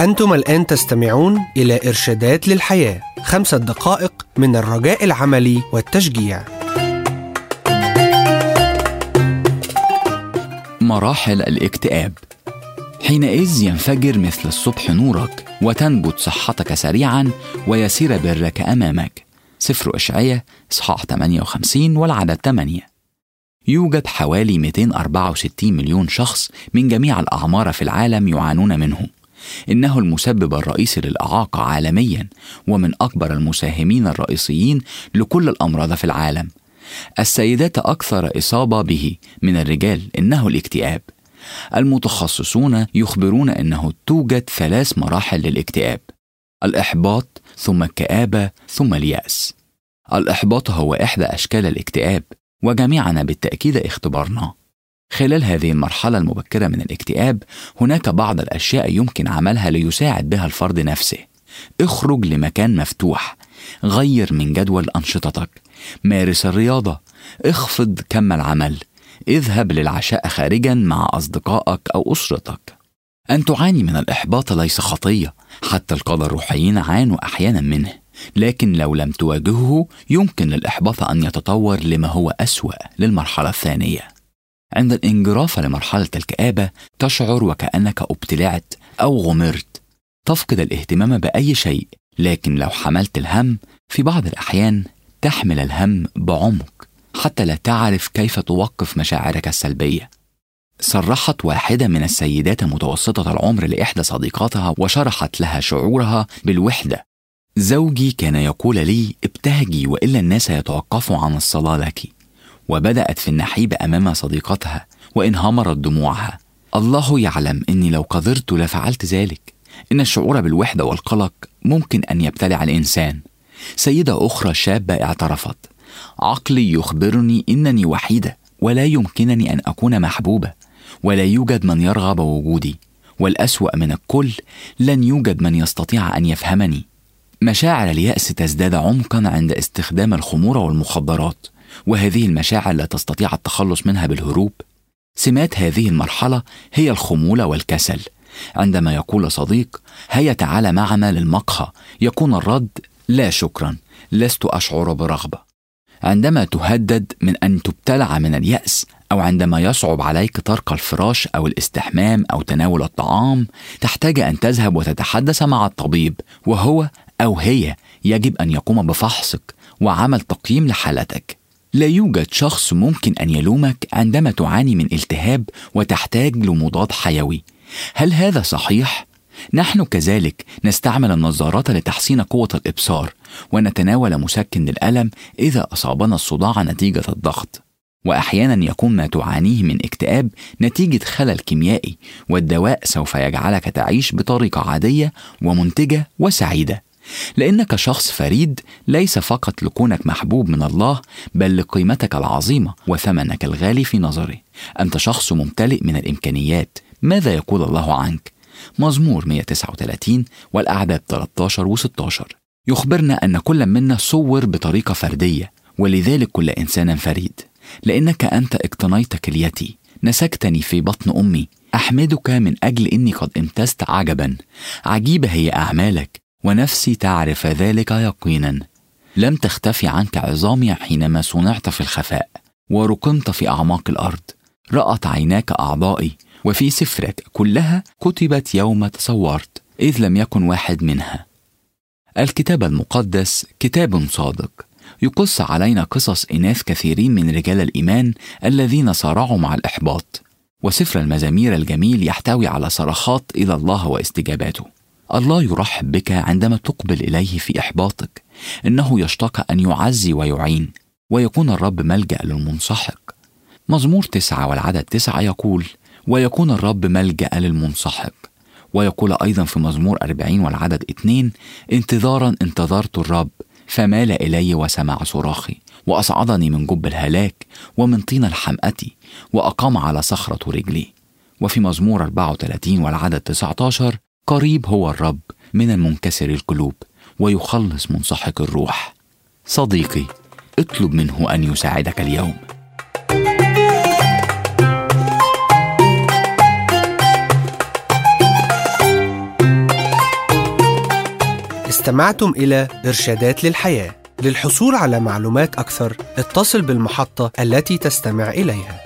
أنتم الآن تستمعون إلى إرشادات للحياة خمسة دقائق من الرجاء العملي والتشجيع. مراحل الاكتئاب. حينئذ ينفجر مثل الصبح نورك وتنبت صحتك سريعا ويسير برك أمامك. سفر إشعية إصحاح 58 والعدد 8 يوجد حوالي 264 مليون شخص من جميع الأعمار في العالم يعانون منه. إنه المسبب الرئيسي للإعاقة عالميا ومن أكبر المساهمين الرئيسيين لكل الأمراض في العالم. السيدات أكثر إصابة به من الرجال إنه الاكتئاب. المتخصصون يخبرون أنه توجد ثلاث مراحل للاكتئاب. الإحباط ثم الكآبة ثم اليأس. الإحباط هو إحدى أشكال الاكتئاب وجميعنا بالتأكيد اختبرناه خلال هذه المرحلة المبكرة من الاكتئاب هناك بعض الأشياء يمكن عملها ليساعد بها الفرد نفسه. اخرج لمكان مفتوح. غير من جدول أنشطتك. مارس الرياضة. اخفض كم العمل. اذهب للعشاء خارجا مع أصدقائك أو أسرتك. أن تعاني من الإحباط ليس خطية. حتى القادة الروحيين عانوا أحيانا منه. لكن لو لم تواجهه يمكن للإحباط أن يتطور لما هو أسوأ للمرحلة الثانية. عند الانجراف لمرحلة الكآبة تشعر وكأنك ابتلعت أو غمرت. تفقد الاهتمام بأي شيء لكن لو حملت الهم في بعض الأحيان تحمل الهم بعمق حتى لا تعرف كيف توقف مشاعرك السلبية. صرحت واحدة من السيدات متوسطة العمر لإحدى صديقاتها وشرحت لها شعورها بالوحدة. زوجي كان يقول لي ابتهجي وإلا الناس يتوقفوا عن الصلاة لك. وبدأت في النحيب أمام صديقتها وانهمرت دموعها. الله يعلم أني لو قدرت لفعلت ذلك. إن الشعور بالوحدة والقلق ممكن أن يبتلع الإنسان. سيدة أخرى شابة اعترفت. عقلي يخبرني إنني وحيدة ولا يمكنني أن أكون محبوبة ولا يوجد من يرغب وجودي. والأسوأ من الكل لن يوجد من يستطيع أن يفهمني. مشاعر اليأس تزداد عمقا عند استخدام الخمور والمخدرات. وهذه المشاعر لا تستطيع التخلص منها بالهروب. سمات هذه المرحلة هي الخمولة والكسل. عندما يقول صديق هيا تعال معنا للمقهى. يكون الرد لا شكرا. لست أشعر برغبة. عندما تهدد من أن تبتلع من اليأس أو عندما يصعب عليك ترك الفراش أو الاستحمام أو تناول الطعام تحتاج أن تذهب وتتحدث مع الطبيب وهو أو هي يجب أن يقوم بفحصك وعمل تقييم لحالتك. لا يوجد شخص ممكن أن يلومك عندما تعاني من التهاب وتحتاج لمضاد حيوي. هل هذا صحيح؟ نحن كذلك نستعمل النظارات لتحسين قوة الإبصار ونتناول مسكن للألم إذا أصابنا الصداع نتيجة الضغط. وأحيانا يكون ما تعانيه من اكتئاب نتيجة خلل كيميائي والدواء سوف يجعلك تعيش بطريقة عادية ومنتجة وسعيدة. لأنك شخص فريد ليس فقط لكونك محبوب من الله بل لقيمتك العظيمة وثمنك الغالي في نظره أنت شخص ممتلئ من الإمكانيات. ماذا يقول الله عنك؟ مزمور 139 والأعداد 13 و16 يخبرنا أن كل منا صور بطريقة فردية ولذلك كل إنسان فريد. لأنك أنت اقتنيت كليتي نسكتني في بطن أمي. أحمدك من أجل إني قد امتزت عجبا. عجيبة هي أعمالك. ونفسي تعرف ذلك يقينا. لم تختفي عنك عظامي حينما صنعت في الخفاء ورقمت في أعماق الأرض. رأت عيناك أعضائي وفي سفرك كلها كتبت يوم تصورت إذ لم يكن واحد منها. الكتاب المقدس كتاب صادق. يقص علينا قصص إناث كثيرين من رجال الإيمان الذين صارعوا مع الإحباط. وسفر المزامير الجميل يحتوي على صرخات إلى الله واستجاباته. الله يرحب بك عندما تقبل إليه في إحباطك. إنه يشتاق أن يعزي ويعين ويكون الرب ملجأ للمنسحق. مزمور تسعة والعدد تسعة يقول ويكون الرب ملجأ للمنسحق. ويقول أيضا في مزمور أربعين والعدد اثنين انتظارا انتظرت الرب فمال إلي وسمع صراخي. وأصعدني من جب الهلاك ومن طين الحمأة وأقام على صخرة رجلي. وفي مزمور 34 والعدد 19 قريب هو الرب من المنكسر القلوب ويخلص منسحق الروح. صديقي اطلب منه أن يساعدك اليوم. استمعتم إلى إرشادات للحياة للحصول على معلومات أكثر اتصل بالمحطة التي تستمع إليها.